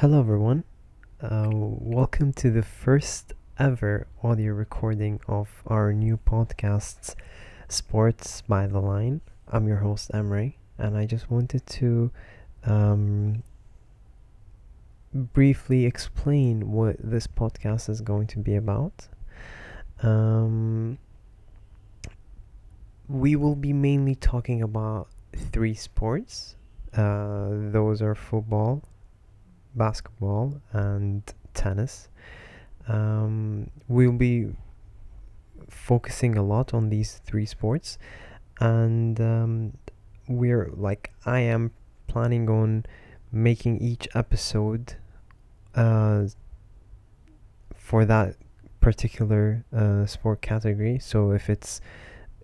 Hello, everyone. Uh, welcome to the first ever audio recording of our new podcast, Sports by the Line. I'm your host, Emery, and I just wanted to um, briefly explain what this podcast is going to be about. Um, we will be mainly talking about three sports. Uh, those are football, basketball, and tennis. Um, we'll be focusing a lot on these three sports, and um, we're like, I am planning on making each episode uh, for that particular uh, sport category. So if it's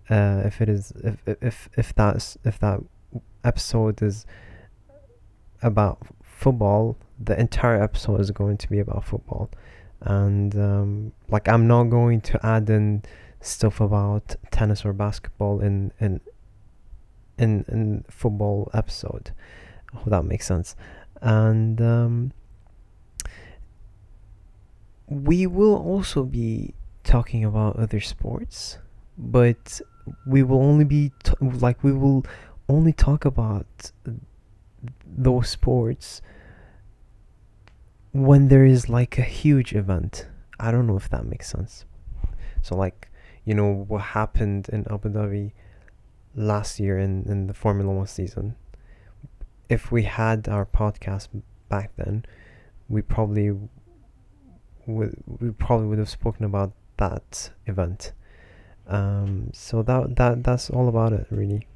uh, if it is if if if that's if that episode is about football, the entire episode is going to be about football, and um, like I'm not going to add in stuff about tennis or basketball in in in in football episode. I hope that makes sense, and um, we will also be talking about other sports, but we will only be t- like we will only talk about those sports when there is like a huge event. I don't know if that makes sense. So like, you know what happened in Abu Dhabi last year in in the Formula 1 season. If we had our podcast back then, we probably would we probably would have spoken about that event. Um, so that that that's all about it really.